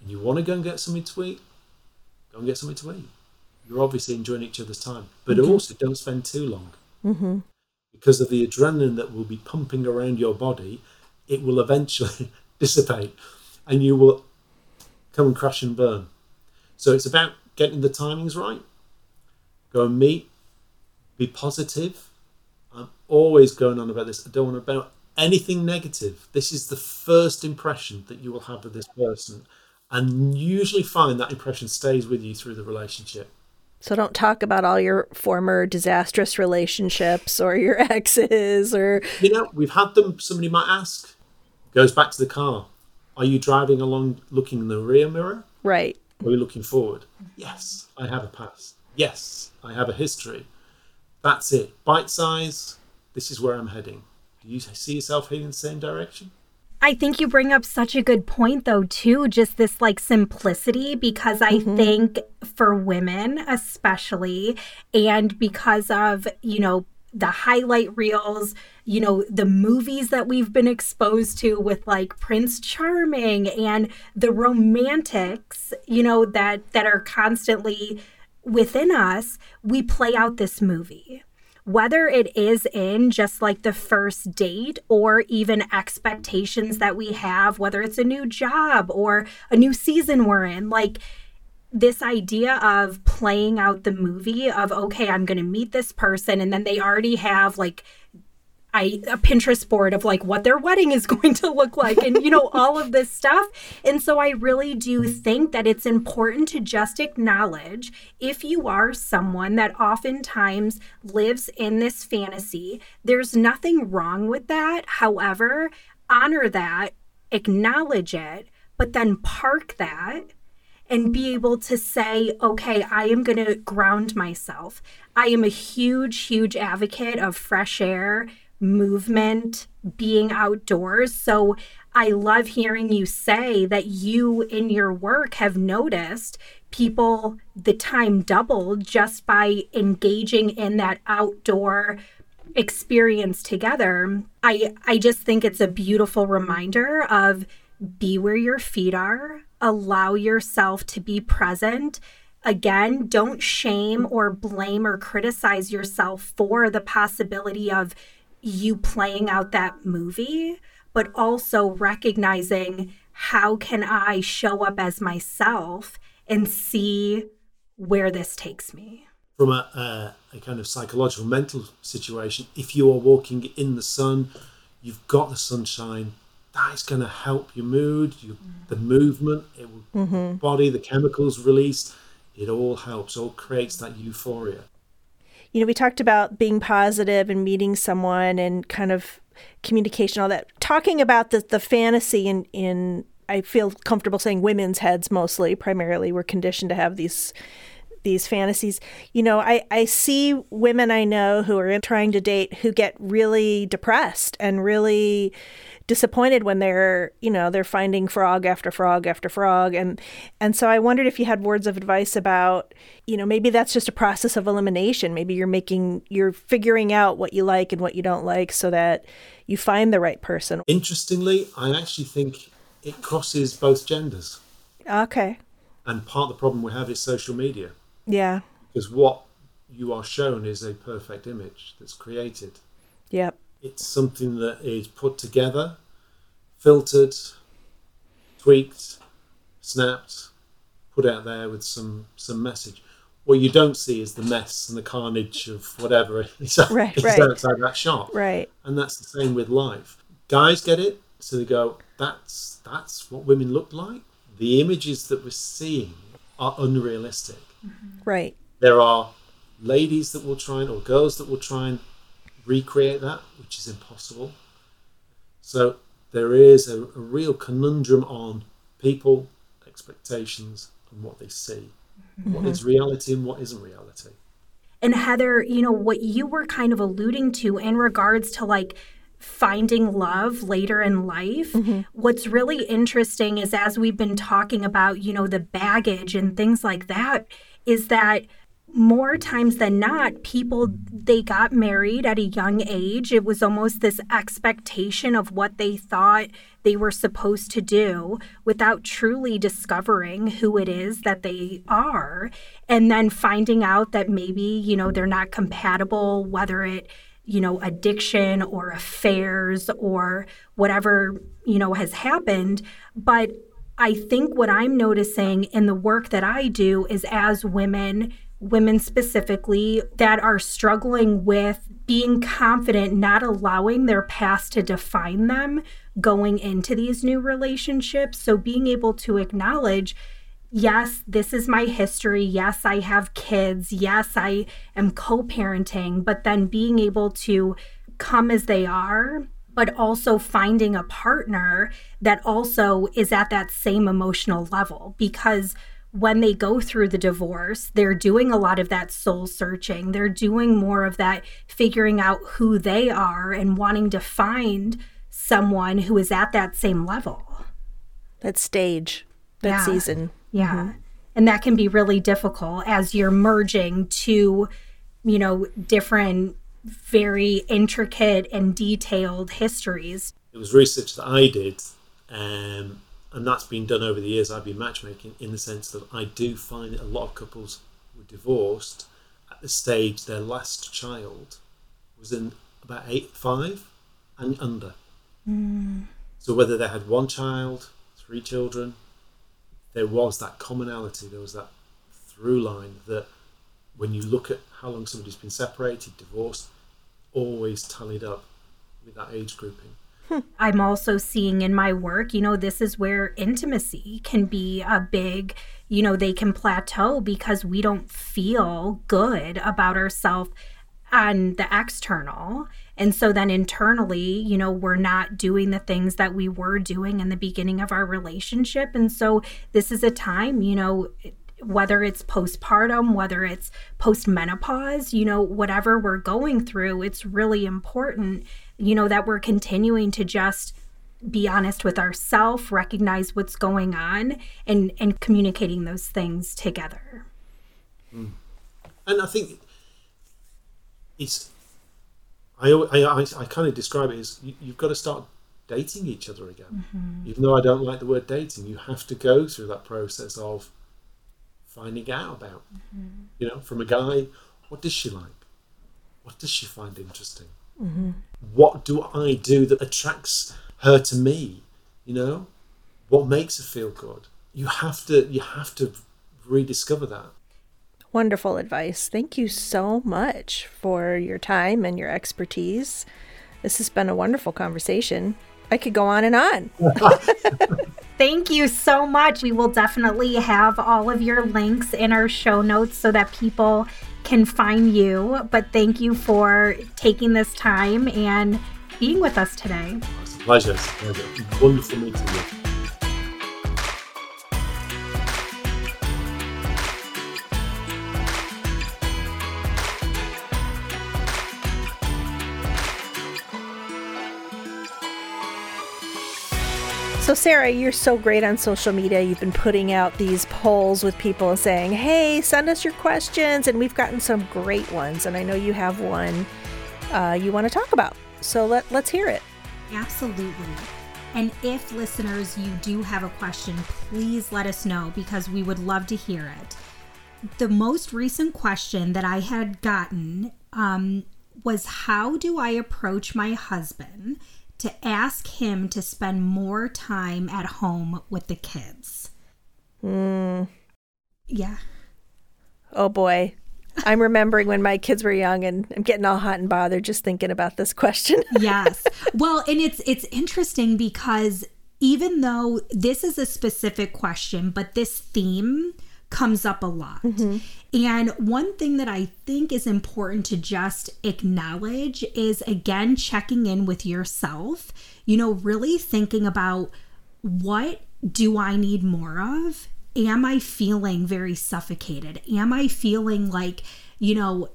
and you want to go and get something to eat, go and get something to eat. You're obviously enjoying each other's time, but mm-hmm. also don't spend too long. Mm-hmm. Because of the adrenaline that will be pumping around your body, it will eventually dissipate and you will come and crash and burn. So it's about getting the timings right. Go and meet, be positive. I'm always going on about this. I don't want to about anything negative. This is the first impression that you will have of this person and usually find that impression stays with you through the relationship. So don't talk about all your former disastrous relationships or your exes or You know, we've had them somebody might ask goes back to the car. Are you driving along looking in the rear mirror? Right. Or are you looking forward? Yes, I have a past. Yes, I have a history. That's it. Bite size. This is where I'm heading. Do you see yourself heading in the same direction? I think you bring up such a good point, though, too, just this like simplicity, because I mm-hmm. think for women, especially, and because of, you know, the highlight reels, you know, the movies that we've been exposed to with like Prince Charming and the romantics, you know, that that are constantly within us, we play out this movie whether it is in just like the first date or even expectations that we have, whether it's a new job or a new season we're in, like this idea of playing out the movie of, okay, I'm going to meet this person, and then they already have like I a Pinterest board of like what their wedding is going to look like and you know all of this stuff. And so I really do think that it's important to just acknowledge if you are someone that oftentimes lives in this fantasy, there's nothing wrong with that. However, honor that, acknowledge it, but then park that and be able to say, okay, I am going to ground myself. I am a huge, huge advocate of fresh air, movement, being outdoors. So I love hearing you say that you in your work have noticed people the time doubled just by engaging in that outdoor experience together. I I just think it's a beautiful reminder of be where your feet are, allow yourself to be present. Again, don't shame or blame or criticize yourself for the possibility of you playing out that movie, but also recognizing how can I show up as myself and see where this takes me. From a, a, a kind of psychological mental situation, if you are walking in the sun, you've got the sunshine, that is going to help your mood, your, the movement, it will, mm-hmm. body, the chemicals released. It all helps, all creates that euphoria you know, we talked about being positive and meeting someone and kind of communication, all that. Talking about the the fantasy in in I feel comfortable saying women's heads mostly, primarily, we're conditioned to have these these fantasies. You know, I, I see women I know who are trying to date who get really depressed and really disappointed when they're you know they're finding frog after frog after frog. And and so i wondered if you had words of advice about you know maybe that's just a process of elimination. Maybe you're making you're figuring out what you like and what you don't like so that you find the right person. Interestingly i actually think it crosses both genders. Okay. And part of the problem we have is social media. Yeah. Because what you are shown is a perfect image that's created. Yep it's something that is put together, filtered, tweaked, snapped, put out there with some some message. What you don't see is the mess and the carnage of whatever is, right, is right. outside that shop. Right. And that's the same with life. Guys get it, so they go, "That's that's what women look like." The images that we're seeing are unrealistic. Mm-hmm. Right. There are ladies that will try and, or girls that will try and recreate that, which is impossible. So there is a, a real conundrum on people, expectations, and what they see. Mm-hmm. What is reality and what isn't reality. And Heather, you know, what you were kind of alluding to in regards to like finding love later in life. Mm-hmm. What's really interesting is as we've been talking about, you know, the baggage and things like that, is that more times than not, people they got married at a young age. It was almost this expectation of what they thought they were supposed to do without truly discovering who it is that they are. And then finding out that maybe, you know, they're not compatible, whether it you know, addiction or affairs or whatever, you know, has happened. But I think what I'm noticing in the work that I do is as women, women specifically, that are struggling with being confident, not allowing their past to define them going into these new relationships. So being able to acknowledge yes, this is my history. Yes, I have kids. Yes, I am co parenting, but then being able to come as they are, but also finding a partner that also is at that same emotional level because when they go through the divorce, they're doing a lot of that soul searching. They're doing more of that figuring out who they are and wanting to find someone who is at that same level. That stage, that yeah. season. Yeah. Mm-hmm. And that can be really difficult as you're merging two, you know, different, very intricate and detailed histories. It was research that I did, um, and that's been done over the years. I've been matchmaking in the sense that I do find that a lot of couples were divorced at the stage their last child was in about eight, five, and under. Mm. So whether they had one child, three children, there was that commonality, there was that through line that when you look at how long somebody's been separated, divorced, always tallied up with that age grouping. I'm also seeing in my work, you know, this is where intimacy can be a big, you know, they can plateau because we don't feel good about ourselves on the external. And so then internally, you know, we're not doing the things that we were doing in the beginning of our relationship. And so this is a time, you know, whether it's postpartum, whether it's postmenopause, you know, whatever we're going through, it's really important, you know, that we're continuing to just be honest with ourselves, recognize what's going on, and and communicating those things together. Mm. And I think it's I I, I, kind of describe it as you, have got to start dating each other again. Mm-hmm. Even though I don't like the word dating, you have to go through that process of finding out about. Mm-hmm. You know, from a guy, what does she like? What does she find interesting? Mm-hmm. What do I do that attracts her to me? You know, what makes her feel good? You have to you have to rediscover that. Wonderful advice. Thank you so much for your time and your expertise. This has been a wonderful conversation. I could go on and on. Thank you so much. We will definitely have all of your links in our show notes so that people can find you. But thank you for taking this time and being with us today. Pleasure. Pleasure. Wonderful meeting you. So, Sarah, you're so great on social media. You've been putting out these polls with people saying, hey, send us your questions. And we've gotten some great ones. And I know you have one uh, you want to talk about. So, let, let's hear it. Absolutely. And if listeners, you do have a question, please let us know because we would love to hear it. The most recent question that I had gotten um, was How do I approach my husband? To ask him to spend more time at home with the kids. Mm. Yeah. Oh boy. I'm remembering when my kids were young and I'm getting all hot and bothered just thinking about this question. yes. Well, and it's it's interesting because even though this is a specific question, but this theme comes up a lot. Mm-hmm. And one thing that I think is important to just acknowledge is again checking in with yourself, you know, really thinking about what do I need more of? Am I feeling very suffocated? Am I feeling like, you know,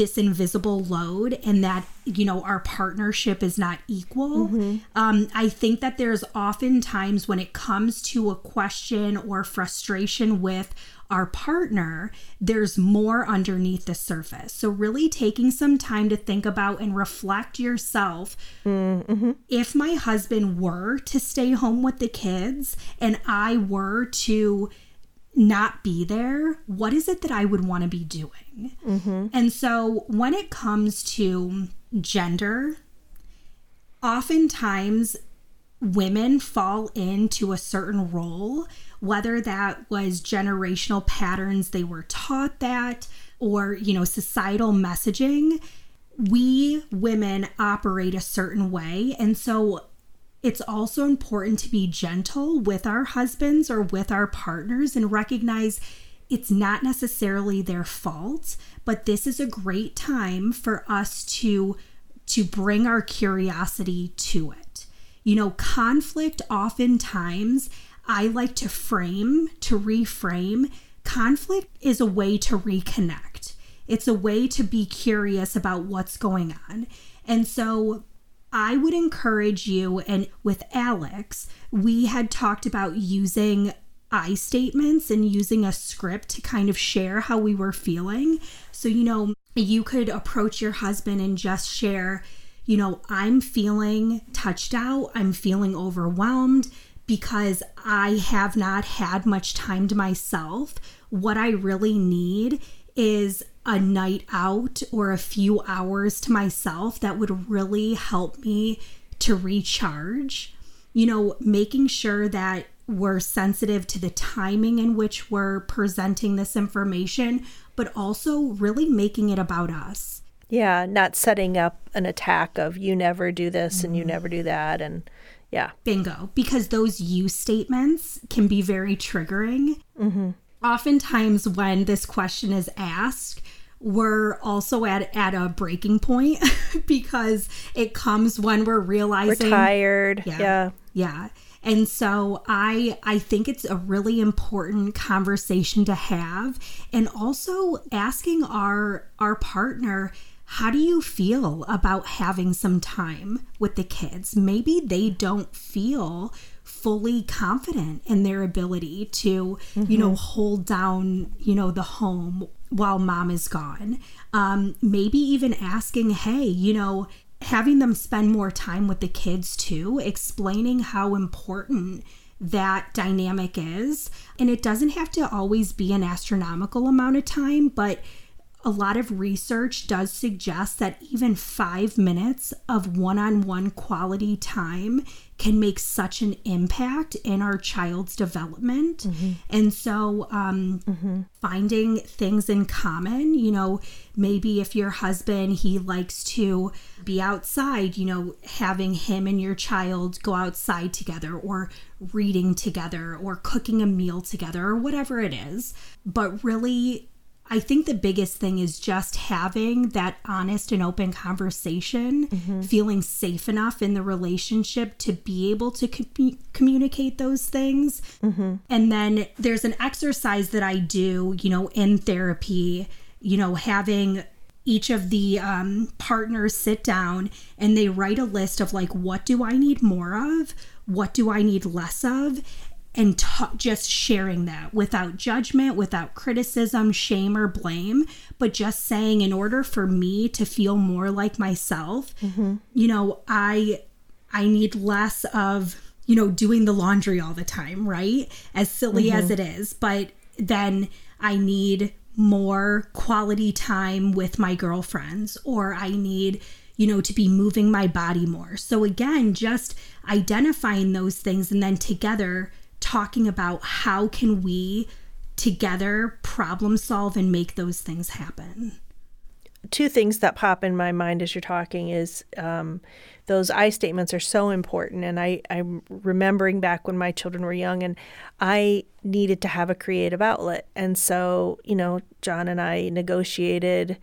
this invisible load and that you know our partnership is not equal mm-hmm. um, i think that there's often times when it comes to a question or frustration with our partner, there's more underneath the surface. So, really taking some time to think about and reflect yourself. Mm-hmm. If my husband were to stay home with the kids and I were to not be there, what is it that I would want to be doing? Mm-hmm. And so, when it comes to gender, oftentimes women fall into a certain role whether that was generational patterns they were taught that or, you know, societal messaging, we women operate a certain way. And so it's also important to be gentle with our husbands or with our partners and recognize it's not necessarily their fault, but this is a great time for us to to bring our curiosity to it. You know, conflict oftentimes I like to frame, to reframe. Conflict is a way to reconnect, it's a way to be curious about what's going on. And so I would encourage you, and with Alex, we had talked about using I statements and using a script to kind of share how we were feeling. So, you know, you could approach your husband and just share, you know, I'm feeling touched out, I'm feeling overwhelmed because I have not had much time to myself. What I really need is a night out or a few hours to myself that would really help me to recharge. You know, making sure that we're sensitive to the timing in which we're presenting this information, but also really making it about us. Yeah, not setting up an attack of you never do this mm-hmm. and you mm-hmm. never do that and yeah. Bingo. Because those you statements can be very triggering. Mm-hmm. Oftentimes, when this question is asked, we're also at, at a breaking point because it comes when we're realizing we're tired. Yeah. Yeah. yeah. And so I I think it's a really important conversation to have and also asking our our partner how do you feel about having some time with the kids? Maybe they don't feel fully confident in their ability to, mm-hmm. you know, mm-hmm. hold down, you know, the home while mom is gone. Um, maybe even asking, hey, you know, having them spend more time with the kids too, explaining how important that dynamic is. And it doesn't have to always be an astronomical amount of time, but a lot of research does suggest that even five minutes of one on one quality time can make such an impact in our child's development. Mm-hmm. And so, um, mm-hmm. finding things in common, you know, maybe if your husband, he likes to be outside, you know, having him and your child go outside together or reading together or cooking a meal together or whatever it is. But really, I think the biggest thing is just having that honest and open conversation, mm-hmm. feeling safe enough in the relationship to be able to com- communicate those things. Mm-hmm. And then there's an exercise that I do, you know, in therapy, you know, having each of the um, partners sit down and they write a list of like, what do I need more of? What do I need less of? And just sharing that without judgment, without criticism, shame, or blame, but just saying, in order for me to feel more like myself, mm-hmm. you know, I I need less of you know doing the laundry all the time, right? As silly mm-hmm. as it is, but then I need more quality time with my girlfriends, or I need you know, to be moving my body more. So, again, just identifying those things and then together talking about how can we together problem solve and make those things happen two things that pop in my mind as you're talking is um, those I statements are so important. And I, I'm remembering back when my children were young and I needed to have a creative outlet. And so, you know, John and I negotiated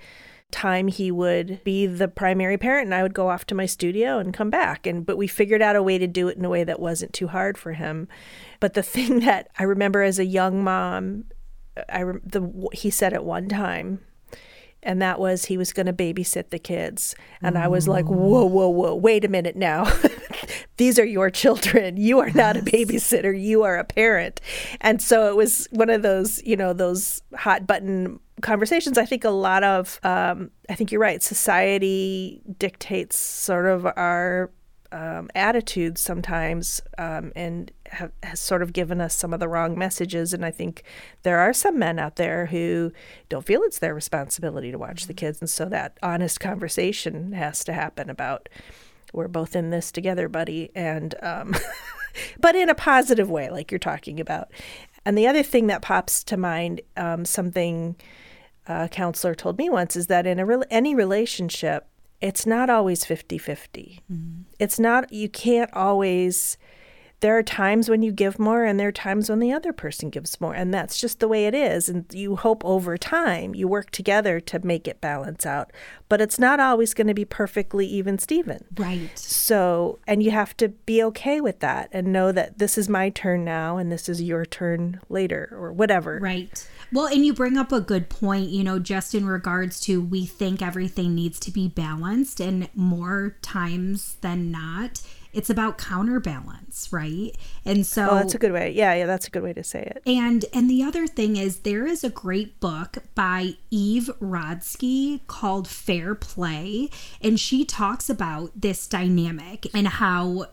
time he would be the primary parent and I would go off to my studio and come back and but we figured out a way to do it in a way that wasn't too hard for him. But the thing that I remember as a young mom I the he said at one time and that was he was going to babysit the kids. And I was like, mm. whoa, whoa, whoa, wait a minute now. These are your children. You are not a babysitter. You are a parent. And so it was one of those, you know, those hot button conversations. I think a lot of, um, I think you're right, society dictates sort of our um, attitudes sometimes um, and have, has sort of given us some of the wrong messages. And I think there are some men out there who don't feel it's their responsibility to watch the mm-hmm. kids. And so that honest conversation has to happen about we're both in this together, buddy. And, um, but in a positive way, like you're talking about. And the other thing that pops to mind, um, something a counselor told me once, is that in a re- any relationship, it's not always 50 50. Mm-hmm. It's not, you can't always, there are times when you give more and there are times when the other person gives more. And that's just the way it is. And you hope over time you work together to make it balance out. But it's not always going to be perfectly even Steven. Right. So, and you have to be okay with that and know that this is my turn now and this is your turn later or whatever. Right. Well, and you bring up a good point, you know, just in regards to we think everything needs to be balanced, and more times than not, it's about counterbalance, right? And so Oh, that's a good way. Yeah, yeah, that's a good way to say it. And and the other thing is there is a great book by Eve Rodsky called Fair Play, and she talks about this dynamic and how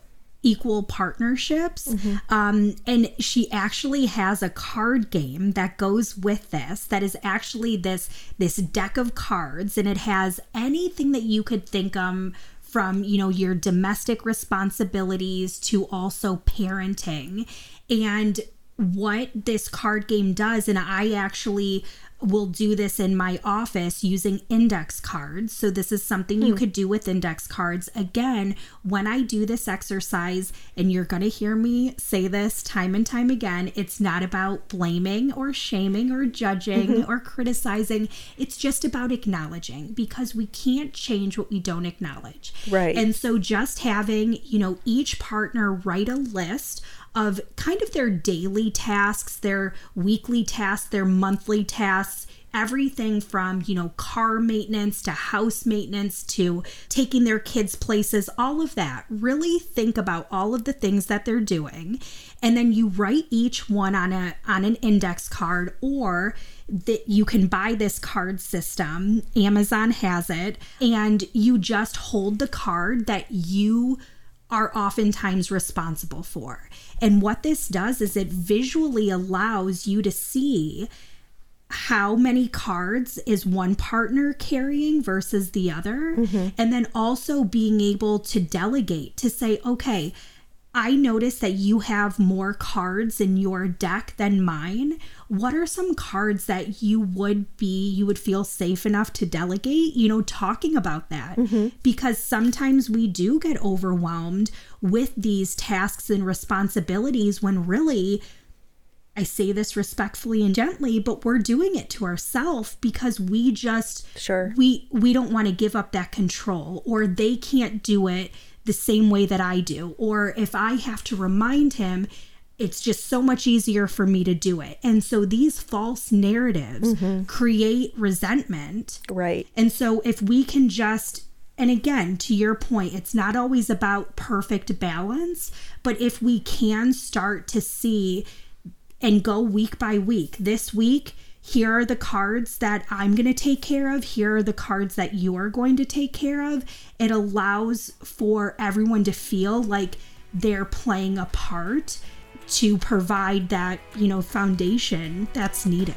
equal partnerships. Mm-hmm. Um, and she actually has a card game that goes with this that is actually this this deck of cards and it has anything that you could think of from you know your domestic responsibilities to also parenting. And what this card game does and i actually will do this in my office using index cards. So, this is something hmm. you could do with index cards. Again, when I do this exercise, and you're going to hear me say this time and time again, it's not about blaming or shaming or judging mm-hmm. or criticizing. It's just about acknowledging because we can't change what we don't acknowledge. Right. And so, just having, you know, each partner write a list of kind of their daily tasks, their weekly tasks, their monthly tasks, everything from, you know, car maintenance to house maintenance to taking their kids places, all of that. Really think about all of the things that they're doing. And then you write each one on a on an index card or that you can buy this card system. Amazon has it and you just hold the card that you are oftentimes responsible for. And what this does is it visually allows you to see how many cards is one partner carrying versus the other. Mm-hmm. And then also being able to delegate to say, okay, I notice that you have more cards in your deck than mine. What are some cards that you would be, you would feel safe enough to delegate? You know, talking about that. Mm-hmm. Because sometimes we do get overwhelmed with these tasks and responsibilities when really, I say this respectfully and gently, but we're doing it to ourselves because we just sure we we don't want to give up that control or they can't do it the same way that I do. Or if I have to remind him, it's just so much easier for me to do it. And so these false narratives mm-hmm. create resentment. Right. And so if we can just, and again, to your point, it's not always about perfect balance, but if we can start to see and go week by week, this week, here are the cards that I'm going to take care of. Here are the cards that you're going to take care of. It allows for everyone to feel like they're playing a part to provide that, you know, foundation that's needed.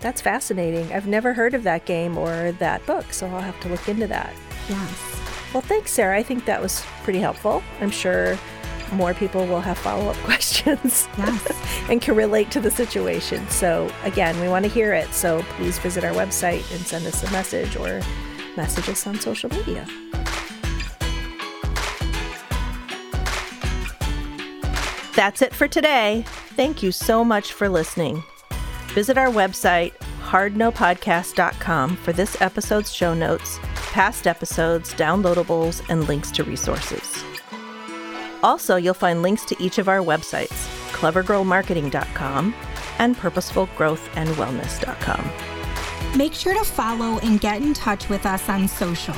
That's fascinating. I've never heard of that game or that book, so I'll have to look into that. Yes. Well, thanks, Sarah. I think that was pretty helpful. I'm sure more people will have follow up questions yes. and can relate to the situation. So, again, we want to hear it. So, please visit our website and send us a message or message us on social media. That's it for today. Thank you so much for listening. Visit our website, hardnopodcast.com, for this episode's show notes, past episodes, downloadables, and links to resources. Also, you'll find links to each of our websites clevergirlmarketing.com and purposefulgrowthandwellness.com. Make sure to follow and get in touch with us on social.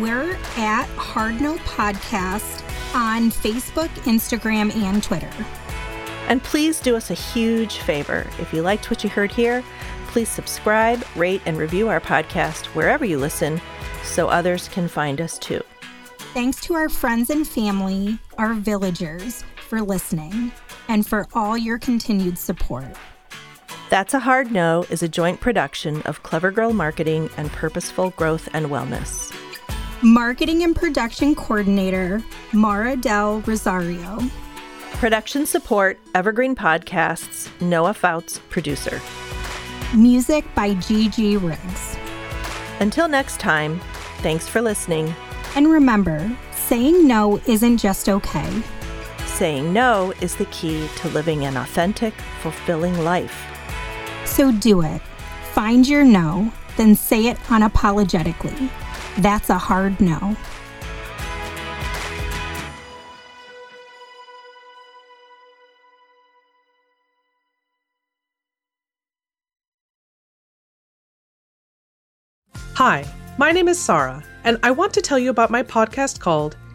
We're at Hard Podcast on Facebook, Instagram, and Twitter. And please do us a huge favor. If you liked what you heard here, please subscribe, rate, and review our podcast wherever you listen so others can find us too. Thanks to our friends and family, our villagers, for listening and for all your continued support. That's a Hard No is a joint production of Clever Girl Marketing and Purposeful Growth and Wellness. Marketing and Production Coordinator, Mara Del Rosario. Production support, Evergreen Podcasts, Noah Fouts, producer. Music by Gigi Riggs. Until next time, thanks for listening. And remember, saying no isn't just okay. Saying no is the key to living an authentic, fulfilling life. So do it. Find your no, then say it unapologetically. That's a hard no. Hi, my name is Sarah, and I want to tell you about my podcast called